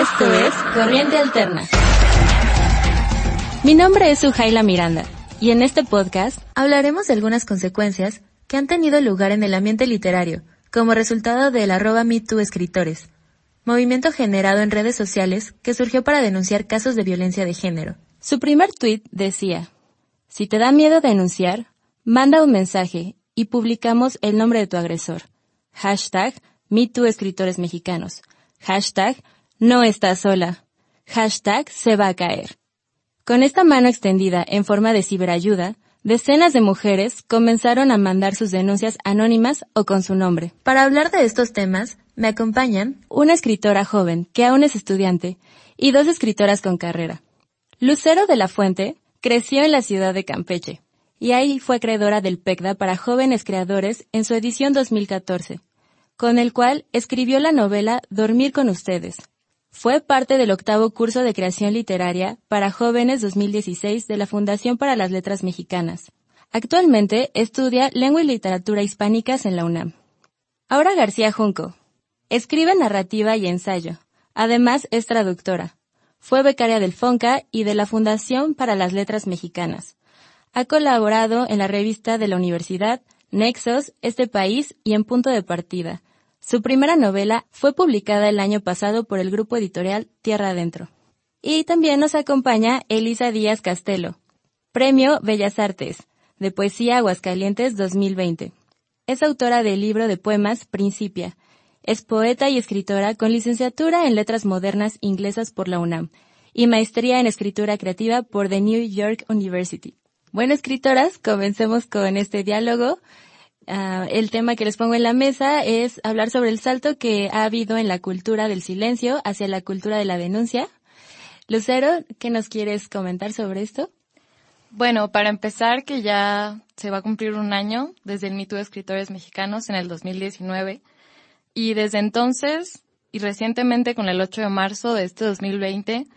Esto es Corriente Alterna. Mi nombre es Sujaila Miranda y en este podcast hablaremos de algunas consecuencias que han tenido lugar en el ambiente literario como resultado del arroba MeToo escritores, movimiento generado en redes sociales que surgió para denunciar casos de violencia de género. Su primer tuit decía, si te da miedo denunciar, manda un mensaje y publicamos el nombre de tu agresor. Hashtag MeTooEscritores Mexicanos. Hashtag no estás sola. Hashtag se va a caer. Con esta mano extendida en forma de ciberayuda, decenas de mujeres comenzaron a mandar sus denuncias anónimas o con su nombre. Para hablar de estos temas, me acompañan una escritora joven que aún es estudiante y dos escritoras con carrera. Lucero de la Fuente creció en la ciudad de Campeche y ahí fue creadora del PECDA para jóvenes creadores en su edición 2014, con el cual escribió la novela Dormir con ustedes. Fue parte del octavo curso de creación literaria para jóvenes 2016 de la Fundación para las Letras Mexicanas. Actualmente estudia lengua y literatura hispánicas en la UNAM. Ahora García Junco. Escribe narrativa y ensayo. Además es traductora. Fue becaria del FONCA y de la Fundación para las Letras Mexicanas. Ha colaborado en la revista de la universidad, Nexos, Este País y En Punto de Partida. Su primera novela fue publicada el año pasado por el grupo editorial Tierra Adentro. Y también nos acompaña Elisa Díaz Castelo, Premio Bellas Artes, de Poesía Aguascalientes 2020. Es autora del libro de poemas Principia. Es poeta y escritora con licenciatura en Letras Modernas Inglesas por la UNAM y maestría en Escritura Creativa por The New York University. Bueno, escritoras, comencemos con este diálogo. Ah, el tema que les pongo en la mesa es hablar sobre el salto que ha habido en la cultura del silencio hacia la cultura de la denuncia. Lucero, ¿qué nos quieres comentar sobre esto? Bueno, para empezar, que ya se va a cumplir un año desde el mito de Escritores Mexicanos en el 2019. Y desde entonces, y recientemente con el 8 de marzo de este 2020,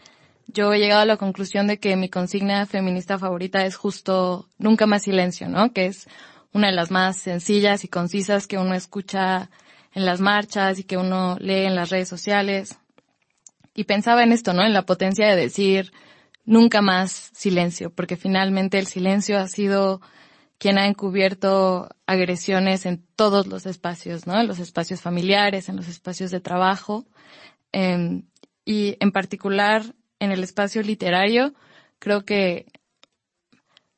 yo he llegado a la conclusión de que mi consigna feminista favorita es justo nunca más silencio, ¿no? Que es una de las más sencillas y concisas que uno escucha en las marchas y que uno lee en las redes sociales. Y pensaba en esto, ¿no? En la potencia de decir nunca más silencio, porque finalmente el silencio ha sido quien ha encubierto agresiones en todos los espacios, ¿no? En los espacios familiares, en los espacios de trabajo, em, y en particular en el espacio literario, creo que,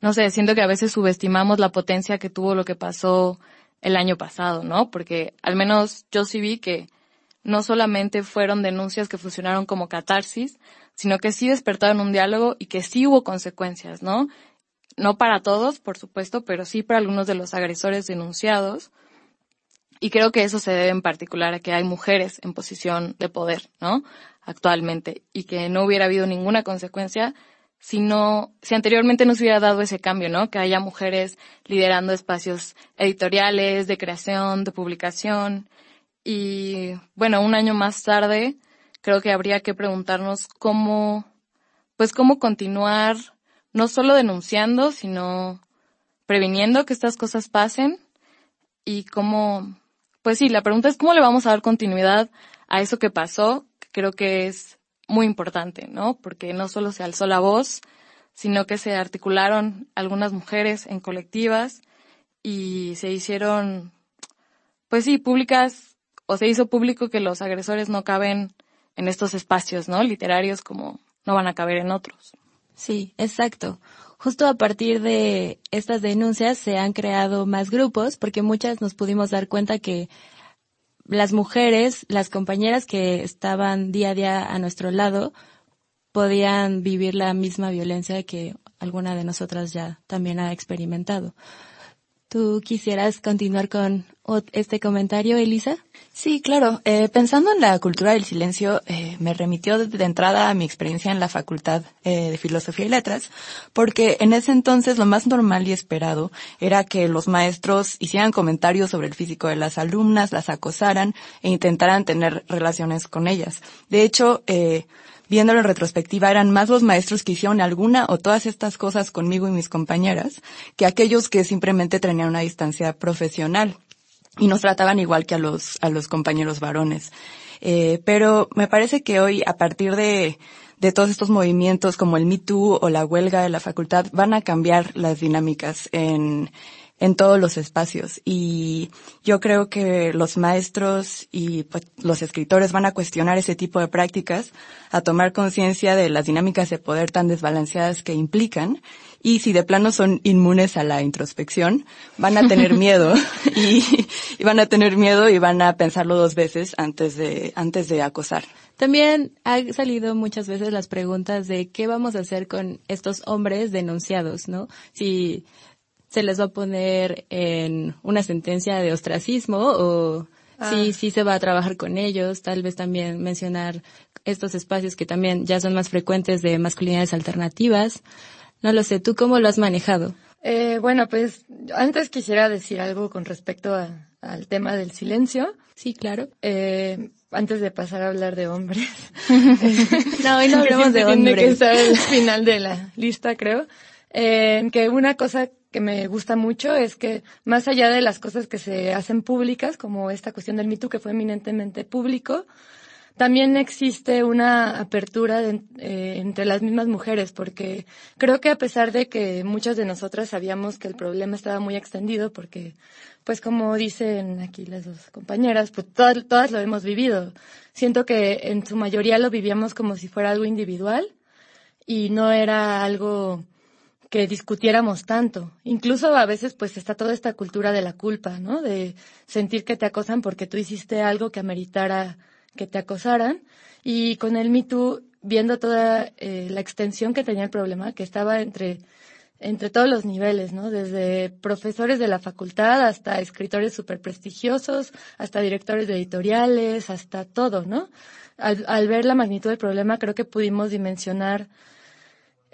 no sé, siento que a veces subestimamos la potencia que tuvo lo que pasó el año pasado, ¿no? Porque al menos yo sí vi que no solamente fueron denuncias que funcionaron como catarsis, sino que sí despertaron un diálogo y que sí hubo consecuencias, ¿no? No para todos, por supuesto, pero sí para algunos de los agresores denunciados. Y creo que eso se debe en particular a que hay mujeres en posición de poder, ¿no? actualmente y que no hubiera habido ninguna consecuencia si no, si anteriormente no se hubiera dado ese cambio, ¿no? Que haya mujeres liderando espacios editoriales, de creación, de publicación. Y bueno, un año más tarde, creo que habría que preguntarnos cómo, pues cómo continuar no solo denunciando, sino previniendo que estas cosas pasen y cómo, pues sí, la pregunta es cómo le vamos a dar continuidad a eso que pasó creo que es muy importante, ¿no? Porque no solo se alzó la voz, sino que se articularon algunas mujeres en colectivas y se hicieron, pues sí, públicas, o se hizo público que los agresores no caben en estos espacios, ¿no? Literarios como no van a caber en otros. Sí, exacto. Justo a partir de estas denuncias se han creado más grupos porque muchas nos pudimos dar cuenta que las mujeres, las compañeras que estaban día a día a nuestro lado, podían vivir la misma violencia que alguna de nosotras ya también ha experimentado. ¿Tú quisieras continuar con este comentario, Elisa? Sí, claro. Eh, pensando en la cultura del silencio, eh, me remitió de, entrada a mi experiencia en la Facultad eh, de Filosofía y Letras, porque en ese entonces lo más normal y esperado era que los maestros hicieran comentarios sobre el físico de las alumnas, las acosaran e intentaran tener relaciones con ellas. De hecho, eh, viéndolo en retrospectiva, eran más los maestros que hicieron alguna o todas estas cosas conmigo y mis compañeras que aquellos que simplemente tenían una distancia profesional y nos trataban igual que a los, a los compañeros varones. Eh, pero me parece que hoy, a partir de, de todos estos movimientos como el Me Too o la huelga de la facultad, van a cambiar las dinámicas en, en todos los espacios. Y yo creo que los maestros y pues, los escritores van a cuestionar ese tipo de prácticas, a tomar conciencia de las dinámicas de poder tan desbalanceadas que implican. Y si de plano son inmunes a la introspección, van a tener miedo y, y van a tener miedo y van a pensarlo dos veces antes de, antes de acosar. También han salido muchas veces las preguntas de qué vamos a hacer con estos hombres denunciados, ¿no? Si se les va a poner en una sentencia de ostracismo o Ah. si sí se va a trabajar con ellos, tal vez también mencionar estos espacios que también ya son más frecuentes de masculinidades alternativas. No lo sé, ¿tú cómo lo has manejado? Eh, bueno, pues antes quisiera decir algo con respecto a- al tema del silencio. Sí, claro. Eh, antes de pasar a hablar de hombres. No, hoy no que hablemos de siempre tiene que hombres. estar al final de la lista, creo. Eh, que una cosa que me gusta mucho es que más allá de las cosas que se hacen públicas, como esta cuestión del Me Too, que fue eminentemente público, también existe una apertura eh, entre las mismas mujeres, porque creo que a pesar de que muchas de nosotras sabíamos que el problema estaba muy extendido, porque, pues como dicen aquí las dos compañeras, pues todas, todas lo hemos vivido. Siento que en su mayoría lo vivíamos como si fuera algo individual y no era algo que discutiéramos tanto. Incluso a veces pues está toda esta cultura de la culpa, ¿no? De sentir que te acosan porque tú hiciste algo que ameritara que te acosaran. Y con el Me Too, viendo toda eh, la extensión que tenía el problema, que estaba entre, entre todos los niveles, ¿no? Desde profesores de la facultad hasta escritores súper prestigiosos, hasta directores de editoriales, hasta todo, ¿no? Al, al ver la magnitud del problema, creo que pudimos dimensionar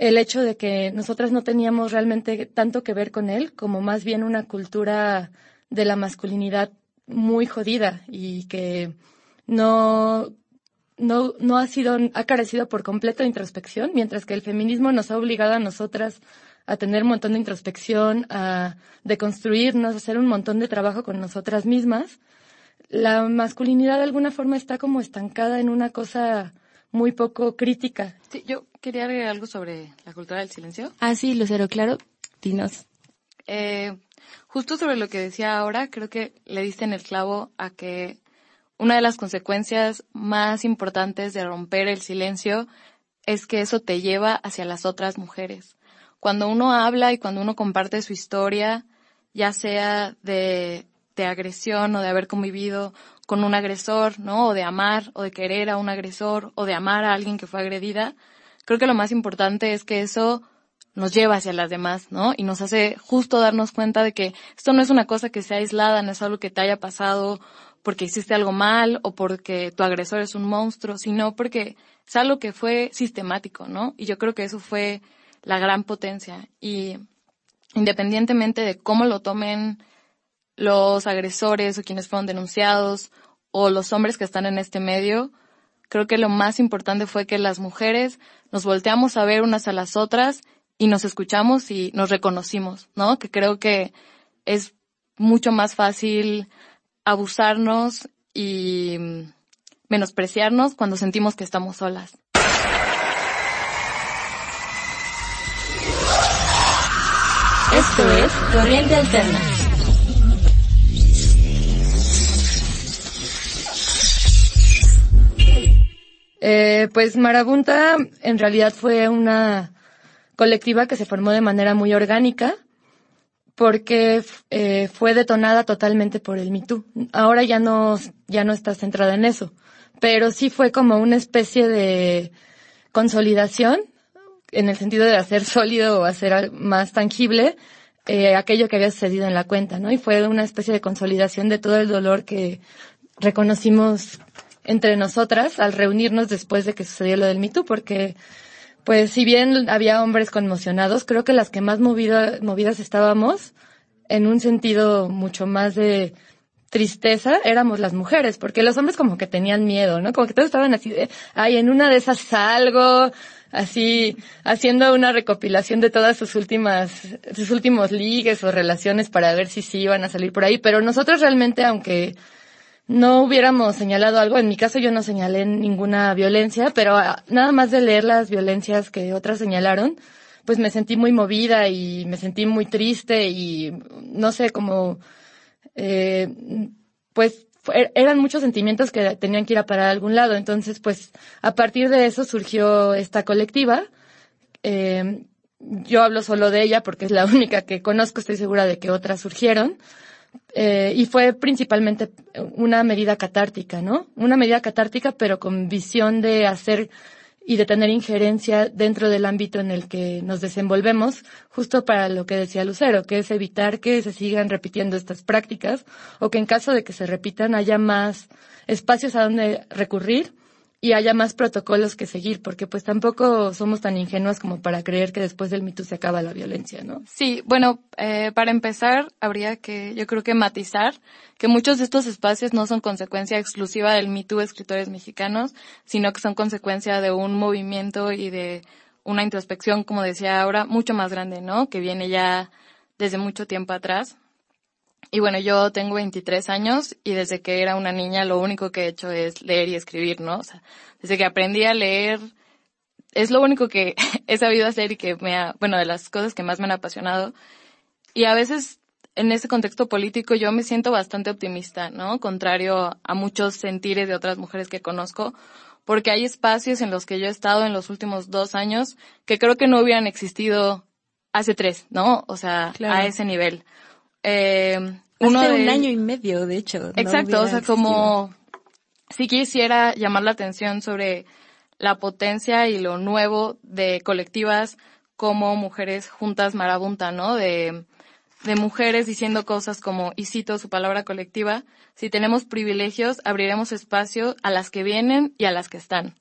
el hecho de que nosotras no teníamos realmente tanto que ver con él, como más bien una cultura de la masculinidad muy jodida y que no, no, no ha sido, ha carecido por completo de introspección, mientras que el feminismo nos ha obligado a nosotras a tener un montón de introspección, a deconstruirnos, a hacer un montón de trabajo con nosotras mismas. La masculinidad de alguna forma está como estancada en una cosa muy poco crítica. Sí, yo quería agregar algo sobre la cultura del silencio. Ah, sí, Lucero, claro. Dinos. Eh, justo sobre lo que decía ahora, creo que le diste en el clavo a que una de las consecuencias más importantes de romper el silencio es que eso te lleva hacia las otras mujeres. Cuando uno habla y cuando uno comparte su historia, ya sea de, de agresión o de haber convivido con un agresor, ¿no? O de amar o de querer a un agresor o de amar a alguien que fue agredida, creo que lo más importante es que eso nos lleva hacia las demás, ¿no? Y nos hace justo darnos cuenta de que esto no es una cosa que sea aislada, no es algo que te haya pasado porque hiciste algo mal o porque tu agresor es un monstruo, sino porque es algo que fue sistemático, ¿no? Y yo creo que eso fue la gran potencia. Y independientemente de cómo lo tomen los agresores o quienes fueron denunciados o los hombres que están en este medio, creo que lo más importante fue que las mujeres nos volteamos a ver unas a las otras y nos escuchamos y nos reconocimos, ¿no? Que creo que es mucho más fácil abusarnos y menospreciarnos cuando sentimos que estamos solas. Esto es Corriente Alterna. Eh, pues Marabunta en realidad fue una colectiva que se formó de manera muy orgánica porque eh, fue detonada totalmente por el Me Too. Ahora ya no, ya no está centrada en eso, pero sí fue como una especie de consolidación en el sentido de hacer sólido o hacer más tangible eh, aquello que había sucedido en la cuenta, ¿no? Y fue una especie de consolidación de todo el dolor que reconocimos entre nosotras al reunirnos después de que sucedió lo del Me Too, porque pues si bien había hombres conmocionados, creo que las que más movida- movidas estábamos en un sentido mucho más de tristeza éramos las mujeres, porque los hombres como que tenían miedo, ¿no? Como que todos estaban así de, ay, en una de esas salgo, así, haciendo una recopilación de todas sus últimas, sus últimos ligues o relaciones para ver si sí iban a salir por ahí, pero nosotros realmente, aunque no hubiéramos señalado algo. En mi caso yo no señalé ninguna violencia, pero ah, nada más de leer las violencias que otras señalaron, pues me sentí muy movida y me sentí muy triste y no sé, como, eh, pues eran muchos sentimientos que tenían que ir a parar a algún lado. Entonces, pues a partir de eso surgió esta colectiva. Eh, yo hablo solo de ella porque es la única que conozco, estoy segura de que otras surgieron. Eh, y fue principalmente una medida catártica, ¿no? Una medida catártica, pero con visión de hacer y de tener injerencia dentro del ámbito en el que nos desenvolvemos, justo para lo que decía Lucero, que es evitar que se sigan repitiendo estas prácticas o que en caso de que se repitan haya más espacios a donde recurrir y haya más protocolos que seguir, porque pues tampoco somos tan ingenuas como para creer que después del mito se acaba la violencia, ¿no? Sí, bueno, eh, para empezar, habría que, yo creo que matizar que muchos de estos espacios no son consecuencia exclusiva del mito escritores mexicanos, sino que son consecuencia de un movimiento y de una introspección, como decía ahora, mucho más grande, ¿no? Que viene ya desde mucho tiempo atrás. Y bueno, yo tengo 23 años y desde que era una niña lo único que he hecho es leer y escribir, ¿no? O sea, desde que aprendí a leer, es lo único que he sabido hacer y que me ha, bueno, de las cosas que más me han apasionado. Y a veces en ese contexto político yo me siento bastante optimista, ¿no? Contrario a muchos sentires de otras mujeres que conozco, porque hay espacios en los que yo he estado en los últimos dos años que creo que no hubieran existido hace tres, ¿no? O sea, a ese nivel. Eh, uno de un año y medio, de hecho. Exacto, o sea, como si quisiera llamar la atención sobre la potencia y lo nuevo de colectivas como Mujeres Juntas Marabunta, ¿no? De, de mujeres diciendo cosas como, y cito su palabra colectiva, si tenemos privilegios, abriremos espacio a las que vienen y a las que están.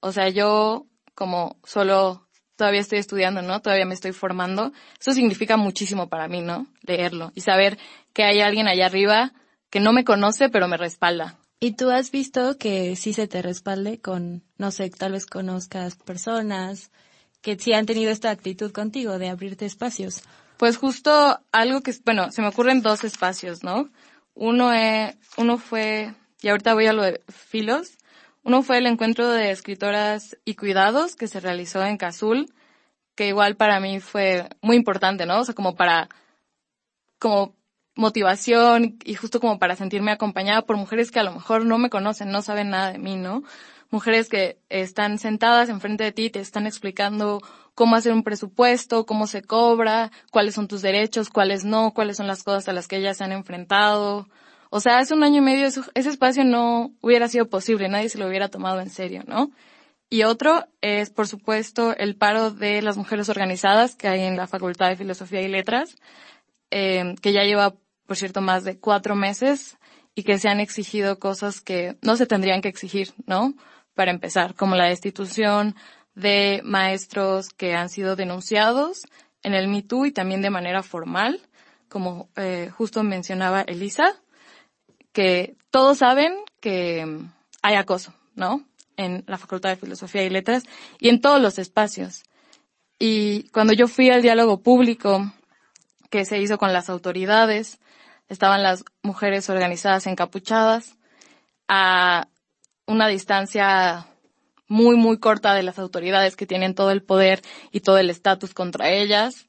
O sea, yo como solo todavía estoy estudiando, ¿no? Todavía me estoy formando. Eso significa muchísimo para mí, ¿no? Leerlo y saber que hay alguien allá arriba que no me conoce, pero me respalda. ¿Y tú has visto que sí se te respalde con, no sé, tal vez conozcas personas que sí han tenido esta actitud contigo de abrirte espacios? Pues justo algo que, bueno, se me ocurren dos espacios, ¿no? Uno, es, uno fue, y ahorita voy a lo de filos, uno fue el encuentro de escritoras y cuidados que se realizó en Cazul, que igual para mí fue muy importante, ¿no? O sea, como para, como motivación y justo como para sentirme acompañada por mujeres que a lo mejor no me conocen, no saben nada de mí, ¿no? Mujeres que están sentadas enfrente de ti, te están explicando cómo hacer un presupuesto, cómo se cobra, cuáles son tus derechos, cuáles no, cuáles son las cosas a las que ellas se han enfrentado. O sea, hace un año y medio ese espacio no hubiera sido posible, nadie se lo hubiera tomado en serio, ¿no? Y otro es, por supuesto, el paro de las mujeres organizadas que hay en la Facultad de Filosofía y Letras, eh, que ya lleva, por cierto, más de cuatro meses y que se han exigido cosas que no se tendrían que exigir, ¿no? Para empezar, como la destitución de maestros que han sido denunciados en el MeToo y también de manera formal, como eh, justo mencionaba Elisa, que todos saben que hay acoso, ¿no? En la Facultad de Filosofía y Letras y en todos los espacios. Y cuando yo fui al diálogo público que se hizo con las autoridades, estaban las mujeres organizadas encapuchadas a una distancia muy, muy corta de las autoridades que tienen todo el poder y todo el estatus contra ellas.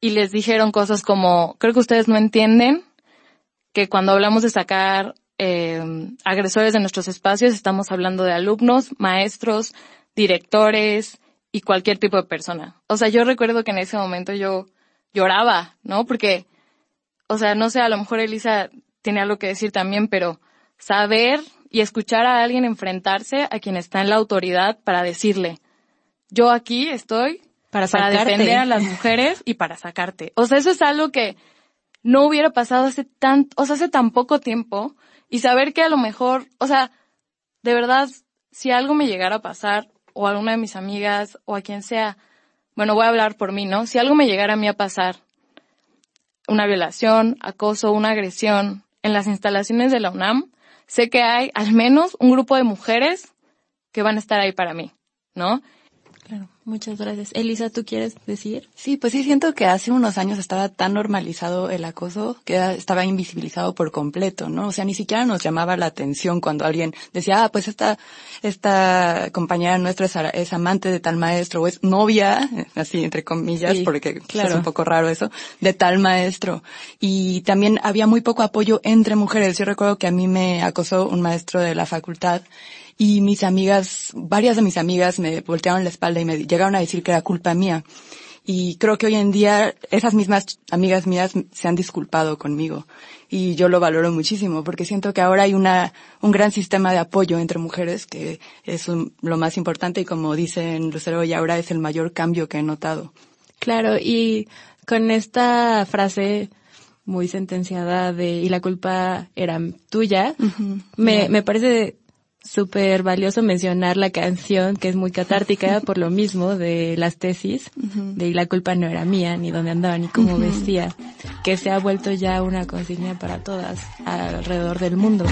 Y les dijeron cosas como, creo que ustedes no entienden que cuando hablamos de sacar eh, agresores de nuestros espacios, estamos hablando de alumnos, maestros, directores y cualquier tipo de persona. O sea, yo recuerdo que en ese momento yo lloraba, ¿no? Porque, o sea, no sé, a lo mejor Elisa tiene algo que decir también, pero saber y escuchar a alguien enfrentarse a quien está en la autoridad para decirle, yo aquí estoy para, para defender a las mujeres y para sacarte. O sea, eso es algo que no hubiera pasado hace tan, o sea, hace tan poco tiempo y saber que a lo mejor, o sea, de verdad, si algo me llegara a pasar o a alguna de mis amigas o a quien sea, bueno, voy a hablar por mí, ¿no? Si algo me llegara a mí a pasar, una violación, acoso, una agresión en las instalaciones de la UNAM, sé que hay al menos un grupo de mujeres que van a estar ahí para mí, ¿no? Claro, muchas gracias. Elisa, ¿tú quieres decir? Sí, pues sí siento que hace unos años estaba tan normalizado el acoso que estaba invisibilizado por completo, ¿no? O sea, ni siquiera nos llamaba la atención cuando alguien decía, ah, pues esta, esta compañera nuestra es, amante de tal maestro o es novia, así entre comillas, porque claro. es un poco raro eso, de tal maestro. Y también había muy poco apoyo entre mujeres. Yo recuerdo que a mí me acosó un maestro de la facultad y mis amigas, varias de mis amigas me voltearon la espalda y me llegaron a decir que era culpa mía. Y creo que hoy en día esas mismas amigas mías se han disculpado conmigo. Y yo lo valoro muchísimo porque siento que ahora hay una, un gran sistema de apoyo entre mujeres que es lo más importante y como dicen Lucero y ahora es el mayor cambio que he notado. Claro, y con esta frase muy sentenciada de y la culpa era tuya, me, me parece súper valioso mencionar la canción que es muy catártica por lo mismo de las tesis de la culpa no era mía ni dónde andaba ni cómo vestía que se ha vuelto ya una consigna para todas alrededor del mundo.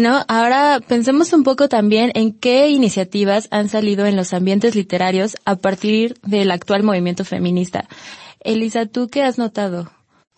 Bueno, ahora pensemos un poco también en qué iniciativas han salido en los ambientes literarios a partir del actual movimiento feminista. Elisa, ¿tú qué has notado?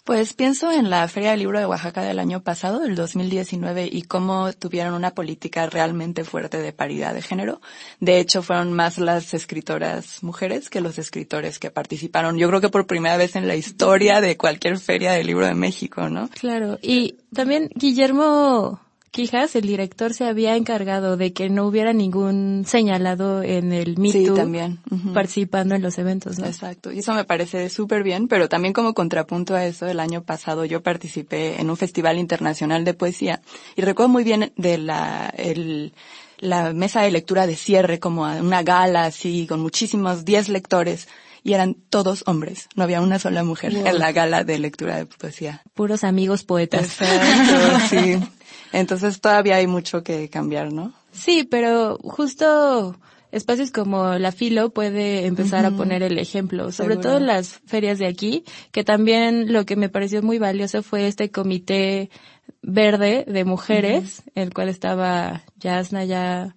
Pues pienso en la Feria del Libro de Oaxaca del año pasado, del 2019, y cómo tuvieron una política realmente fuerte de paridad de género. De hecho, fueron más las escritoras mujeres que los escritores que participaron. Yo creo que por primera vez en la historia de cualquier Feria del Libro de México, ¿no? Claro. Y también Guillermo Quijas, el director, se había encargado de que no hubiera ningún señalado en el Me sí, también. participando en los eventos. ¿no? Exacto, y eso me parece súper bien, pero también como contrapunto a eso, el año pasado yo participé en un festival internacional de poesía y recuerdo muy bien de la, el, la mesa de lectura de cierre, como una gala así, con muchísimos, diez lectores y eran todos hombres. No había una sola mujer en la gala de lectura de poesía. Puros amigos poetas. Exacto, sí. Entonces todavía hay mucho que cambiar, ¿no? Sí, pero justo espacios como la Filo puede empezar a poner el ejemplo, sobre todo en las ferias de aquí, que también lo que me pareció muy valioso fue este comité verde de mujeres, el cual estaba Yasna ya,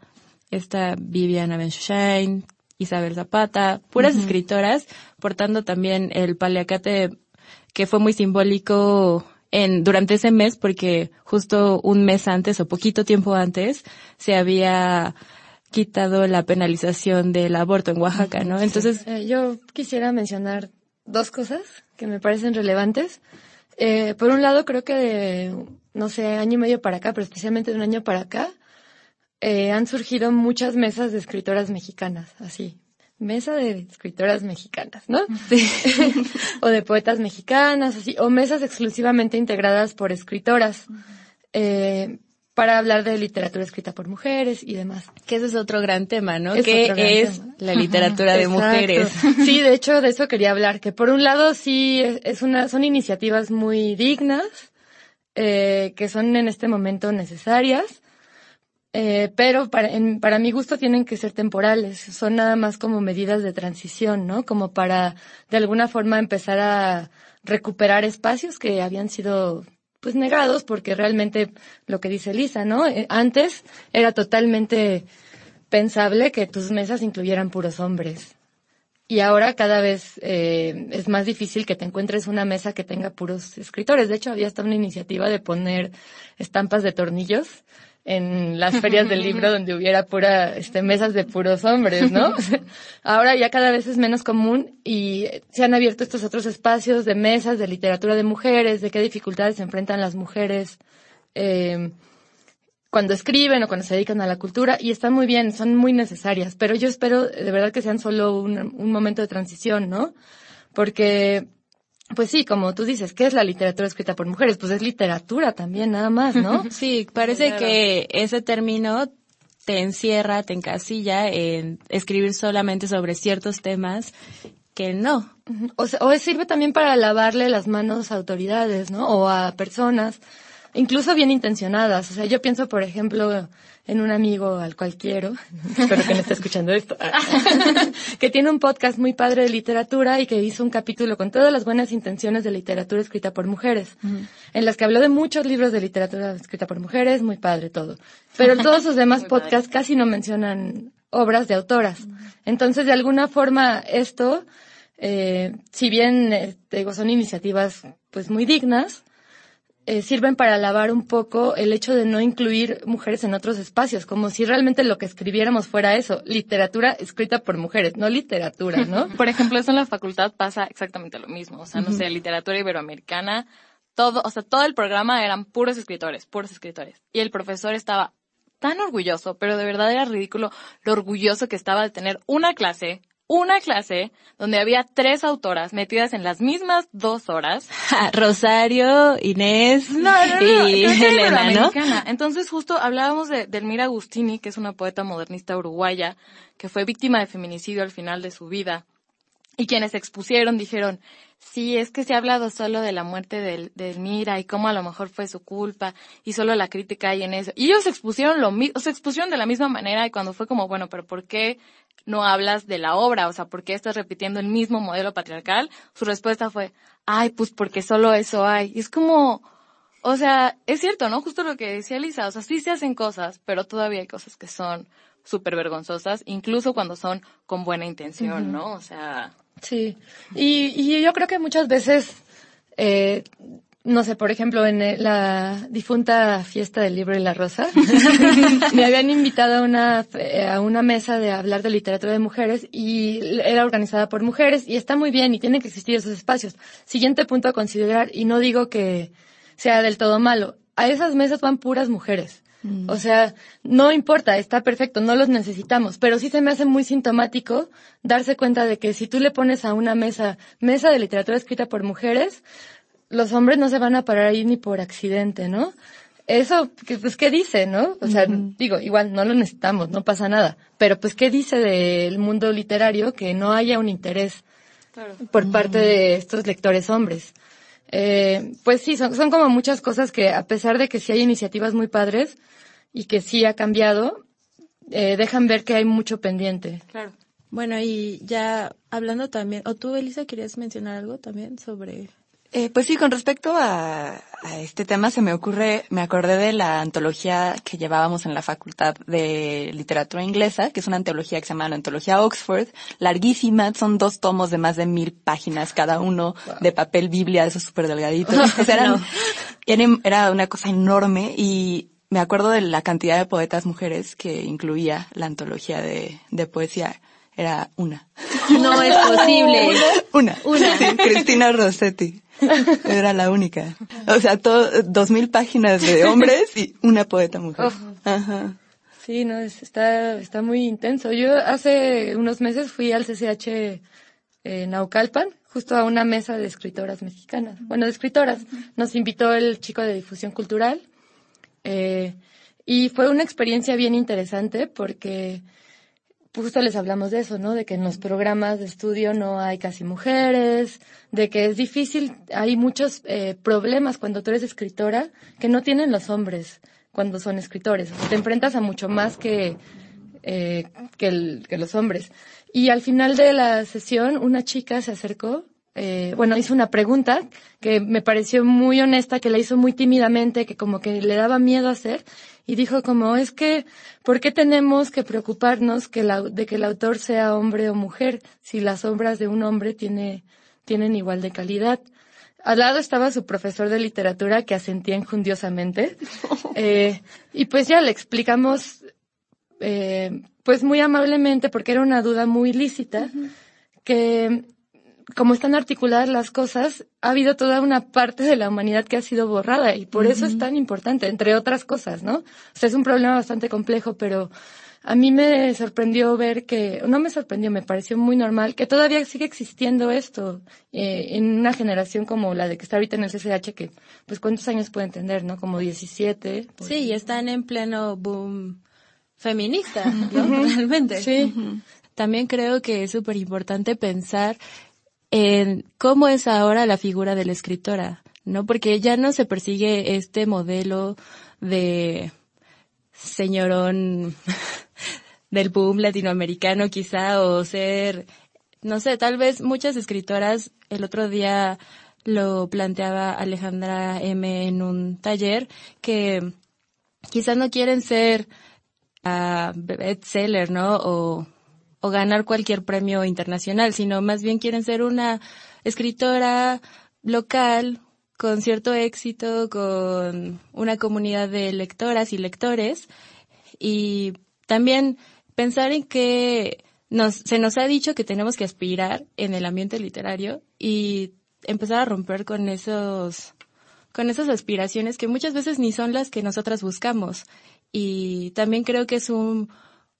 esta Viviana Benshine, Isabel Zapata, puras escritoras, portando también el paliacate que fue muy simbólico en, durante ese mes porque justo un mes antes o poquito tiempo antes se había quitado la penalización del aborto en Oaxaca, ¿no? Entonces, eh, yo quisiera mencionar dos cosas que me parecen relevantes. Eh, por un lado, creo que de, no sé, año y medio para acá, pero especialmente de un año para acá, eh, han surgido muchas mesas de escritoras mexicanas, así, mesa de escritoras mexicanas, ¿no? Sí. o de poetas mexicanas, así, o mesas exclusivamente integradas por escritoras, eh, para hablar de literatura escrita por mujeres y demás. Que ese es otro gran tema, ¿no? ¿Qué es la literatura de mujeres? Sí, de hecho, de eso quería hablar, que por un lado sí es una, son iniciativas muy dignas, eh, que son en este momento necesarias, eh, pero para, para mi gusto tienen que ser temporales, son nada más como medidas de transición, ¿no? Como para de alguna forma empezar a recuperar espacios que habían sido pues negados porque realmente lo que dice Lisa, ¿no? Eh, antes era totalmente pensable que tus mesas incluyeran puros hombres. Y ahora cada vez eh, es más difícil que te encuentres una mesa que tenga puros escritores. De hecho, había hasta una iniciativa de poner estampas de tornillos en las ferias del libro donde hubiera pura este mesas de puros hombres, ¿no? Ahora ya cada vez es menos común y se han abierto estos otros espacios de mesas de literatura de mujeres, de qué dificultades se enfrentan las mujeres eh, cuando escriben o cuando se dedican a la cultura y están muy bien, son muy necesarias, pero yo espero de verdad que sean solo un, un momento de transición, ¿no? Porque pues sí, como tú dices, ¿qué es la literatura escrita por mujeres? Pues es literatura también, nada más, ¿no? sí, parece que ese término te encierra, te encasilla en escribir solamente sobre ciertos temas que no. O, o sirve también para lavarle las manos a autoridades, ¿no? O a personas, incluso bien intencionadas. O sea, yo pienso, por ejemplo, en un amigo al cual quiero, espero que no esté escuchando esto, que tiene un podcast muy padre de literatura y que hizo un capítulo con todas las buenas intenciones de literatura escrita por mujeres, en las que habló de muchos libros de literatura escrita por mujeres, muy padre todo. Pero todos sus demás podcasts casi no mencionan obras de autoras. Entonces, de alguna forma, esto, eh, si bien, eh, digo, son iniciativas pues muy dignas, eh, sirven para lavar un poco el hecho de no incluir mujeres en otros espacios, como si realmente lo que escribiéramos fuera eso, literatura escrita por mujeres, no literatura, ¿no? por ejemplo, eso en la facultad pasa exactamente lo mismo, o sea, no sé, literatura iberoamericana, todo, o sea, todo el programa eran puros escritores, puros escritores. Y el profesor estaba tan orgulloso, pero de verdad era ridículo lo orgulloso que estaba de tener una clase una clase donde había tres autoras metidas en las mismas dos horas. Rosario, Inés y Elena, ¿no? Entonces justo hablábamos de Delmira Agustini, que es una poeta modernista uruguaya, que fue víctima de feminicidio al final de su vida. Y quienes expusieron dijeron, sí, es que se ha hablado solo de la muerte de, de Elmira y cómo a lo mejor fue su culpa y solo la crítica hay en eso. Y ellos expusieron lo mismo, se expusieron de la misma manera y cuando fue como, bueno, pero ¿por qué no hablas de la obra, o sea, ¿por qué estás repitiendo el mismo modelo patriarcal? Su respuesta fue, ay, pues porque solo eso hay. Y es como, o sea, es cierto, ¿no? Justo lo que decía Lisa, o sea, sí se hacen cosas, pero todavía hay cosas que son súper vergonzosas, incluso cuando son con buena intención, ¿no? O sea. Sí. Y, y yo creo que muchas veces eh, no sé, por ejemplo, en la difunta fiesta del libro y la rosa, me habían invitado a una, eh, a una mesa de hablar de literatura de mujeres y era organizada por mujeres y está muy bien y tienen que existir esos espacios. Siguiente punto a considerar, y no digo que sea del todo malo, a esas mesas van puras mujeres. Mm. O sea, no importa, está perfecto, no los necesitamos, pero sí se me hace muy sintomático darse cuenta de que si tú le pones a una mesa, mesa de literatura escrita por mujeres, los hombres no se van a parar ahí ni por accidente, ¿no? Eso, pues, ¿qué dice, no? O sea, digo, igual no lo necesitamos, no pasa nada. Pero, pues, ¿qué dice del mundo literario que no haya un interés por parte de estos lectores hombres? Eh, pues sí, son, son como muchas cosas que, a pesar de que sí hay iniciativas muy padres y que sí ha cambiado, eh, dejan ver que hay mucho pendiente. Claro. Bueno, y ya hablando también, o tú, Elisa, querías mencionar algo también sobre eh, pues sí, con respecto a, este tema se me ocurre, me acordé de la antología que llevábamos en la Facultad de Literatura Inglesa, que es una antología que se llama la Antología Oxford, larguísima, son dos tomos de más de mil páginas cada uno, de papel biblia, esos súper delgaditos. era, una cosa enorme y me acuerdo de la cantidad de poetas mujeres que incluía la antología de, de poesía era una. No es posible. Una. Una. Cristina Rossetti. Era la única. O sea, todo, dos mil páginas de hombres y una poeta mujer. Ajá. Sí, no, está, está muy intenso. Yo hace unos meses fui al CCH en Naucalpan, justo a una mesa de escritoras mexicanas. Bueno, de escritoras. Nos invitó el chico de difusión cultural. Eh, y fue una experiencia bien interesante porque justo les hablamos de eso, ¿no? De que en los programas de estudio no hay casi mujeres, de que es difícil, hay muchos eh, problemas cuando tú eres escritora que no tienen los hombres cuando son escritores. te enfrentas a mucho más que, eh, que, que los hombres. Y al final de la sesión, una chica se acercó eh, bueno, hizo una pregunta que me pareció muy honesta, que la hizo muy tímidamente, que como que le daba miedo hacer, y dijo como, es que, ¿por qué tenemos que preocuparnos que la, de que el autor sea hombre o mujer si las obras de un hombre tiene, tienen igual de calidad? al lado estaba su profesor de literatura que asentía injundiosamente. Eh, y pues ya le explicamos, eh, pues muy amablemente, porque era una duda muy lícita, que como están articuladas las cosas, ha habido toda una parte de la humanidad que ha sido borrada y por eso es tan importante, entre otras cosas, ¿no? O sea, es un problema bastante complejo, pero a mí me sorprendió ver que, no me sorprendió, me pareció muy normal que todavía sigue existiendo esto eh, en una generación como la de que está ahorita en el CCH, que pues cuántos años pueden tener, ¿no? Como 17. Sí, y están en pleno boom feminista, ¿no? Realmente. Sí. También creo que es súper importante pensar en cómo es ahora la figura de la escritora, ¿no? Porque ya no se persigue este modelo de señorón del boom latinoamericano quizá o ser, no sé, tal vez muchas escritoras, el otro día lo planteaba Alejandra M en un taller, que quizás no quieren ser bestseller, ¿no? O, o ganar cualquier premio internacional, sino más bien quieren ser una escritora local con cierto éxito, con una comunidad de lectoras y lectores y también pensar en que nos, se nos ha dicho que tenemos que aspirar en el ambiente literario y empezar a romper con esos, con esas aspiraciones que muchas veces ni son las que nosotras buscamos. Y también creo que es un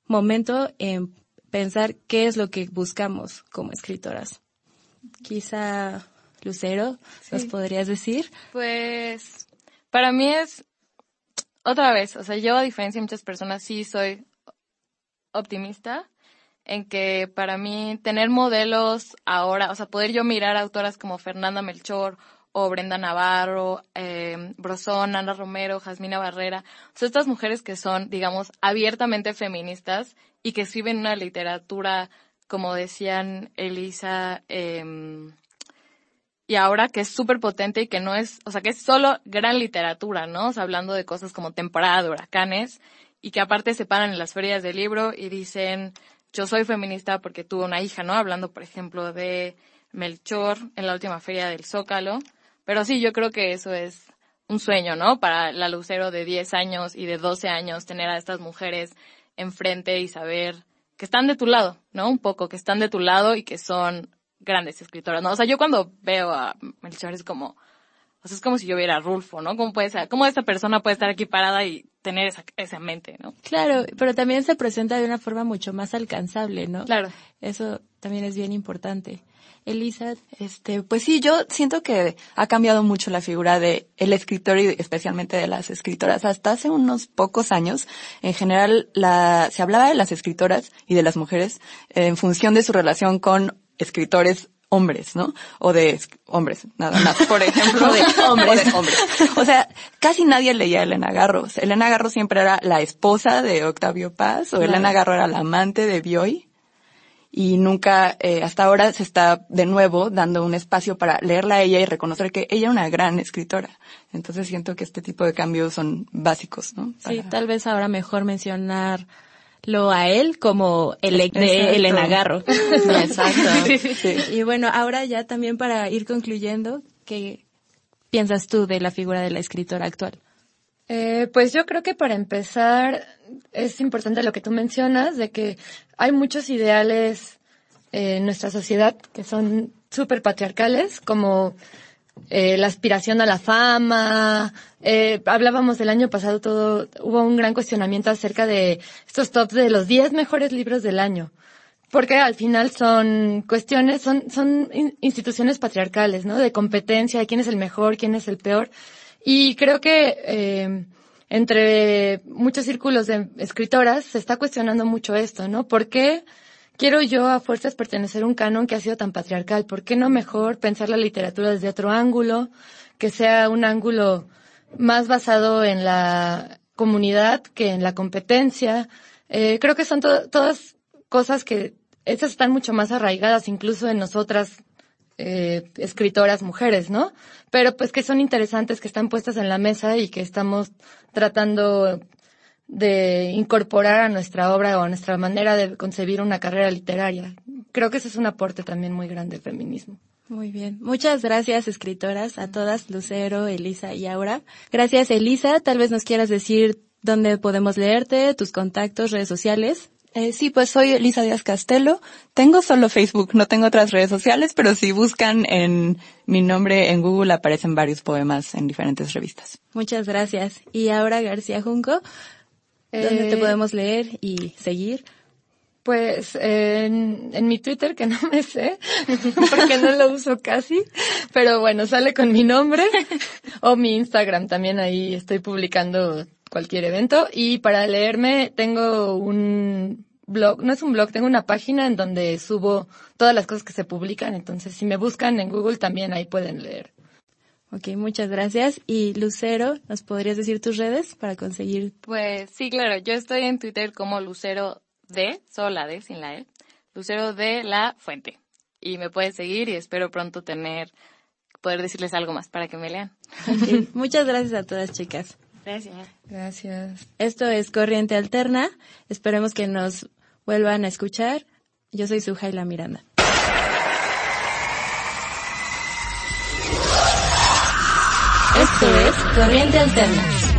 momento en pensar qué es lo que buscamos como escritoras. Quizá, Lucero, ¿nos podrías decir? Pues, para mí es, otra vez, o sea, yo a diferencia de muchas personas sí soy optimista en que para mí tener modelos ahora, o sea, poder yo mirar autoras como Fernanda Melchor o Brenda Navarro, eh, Brosón, Ana Romero, Jasmina Barrera, sea, estas mujeres que son, digamos, abiertamente feministas y que escriben una literatura, como decían Elisa, eh, y ahora que es súper potente y que no es, o sea, que es solo gran literatura, ¿no? O sea, hablando de cosas como temporada de huracanes y que aparte se paran en las ferias del libro y dicen, yo soy feminista porque tuve una hija, ¿no? Hablando, por ejemplo, de Melchor en la última feria del Zócalo. Pero sí, yo creo que eso es un sueño, ¿no? Para la Lucero de 10 años y de 12 años, tener a estas mujeres enfrente y saber que están de tu lado, ¿no? Un poco, que están de tu lado y que son grandes escritoras, ¿no? O sea, yo cuando veo a Melchor es como, o sea, es como si yo viera a Rulfo, ¿no? ¿Cómo puede ser, cómo esta persona puede estar aquí parada y tener esa, esa mente, ¿no? Claro, pero también se presenta de una forma mucho más alcanzable, ¿no? Claro. Eso también es bien importante. Elisa, este, pues sí, yo siento que ha cambiado mucho la figura de el escritor y especialmente de las escritoras. Hasta hace unos pocos años, en general, la, se hablaba de las escritoras y de las mujeres en función de su relación con escritores hombres, ¿no? O de hombres, nada más. Por ejemplo, de hombres. O, hombres. o sea, casi nadie leía a Elena Garros. Elena Garros siempre era la esposa de Octavio Paz, o Elena Garro era la amante de Bioy. Y nunca, eh, hasta ahora se está de nuevo dando un espacio para leerla a ella y reconocer que ella es una gran escritora. Entonces siento que este tipo de cambios son básicos, ¿no? Sí, tal vez ahora mejor mencionar lo a él como el de Elena Garro. Exacto. Y bueno, ahora ya también para ir concluyendo, ¿qué piensas tú de la figura de la escritora actual? Eh, pues yo creo que para empezar es importante lo que tú mencionas, de que hay muchos ideales en nuestra sociedad que son súper patriarcales, como eh, la aspiración a la fama. Eh, hablábamos del año pasado todo, hubo un gran cuestionamiento acerca de estos tops de los 10 mejores libros del año. Porque al final son cuestiones, son, son instituciones patriarcales, ¿no? De competencia, de quién es el mejor, quién es el peor. Y creo que, eh, entre muchos círculos de escritoras se está cuestionando mucho esto, ¿no? ¿Por qué quiero yo a fuerzas pertenecer a un canon que ha sido tan patriarcal. ¿Por qué no mejor pensar la literatura desde otro ángulo, que sea un ángulo más basado en la comunidad que en la competencia? Eh, creo que son todas cosas que estas están mucho más arraigadas incluso en nosotras eh, escritoras mujeres, ¿no? Pero pues que son interesantes, que están puestas en la mesa y que estamos tratando de incorporar a nuestra obra o a nuestra manera de concebir una carrera literaria. Creo que ese es un aporte también muy grande del feminismo. Muy bien. Muchas gracias, escritoras, a todas, Lucero, Elisa y Aura. Gracias, Elisa. Tal vez nos quieras decir dónde podemos leerte, tus contactos, redes sociales. Eh, sí, pues soy Elisa Díaz Castelo. Tengo solo Facebook, no tengo otras redes sociales, pero si buscan en mi nombre en Google aparecen varios poemas en diferentes revistas. Muchas gracias. Y ahora García Junco, ¿dónde te Eh, podemos leer y seguir? Pues en, en mi Twitter, que no me sé, porque no lo uso casi, pero bueno, sale con mi nombre, o mi Instagram también, ahí estoy publicando cualquier evento. Y para leerme tengo un blog, no es un blog, tengo una página en donde subo todas las cosas que se publican, entonces si me buscan en Google también ahí pueden leer. Ok, muchas gracias. Y Lucero, ¿nos podrías decir tus redes para conseguir? Pues sí, claro, yo estoy en Twitter como Lucero de, solo la D, sin la E, Lucero de la Fuente. Y me puedes seguir y espero pronto tener, poder decirles algo más para que me lean. Ok, muchas gracias a todas chicas. Gracias. Gracias. Esto es Corriente Alterna. Esperemos que nos vuelvan a escuchar. Yo soy Sujaila Miranda. Esto es Corriente Alterna.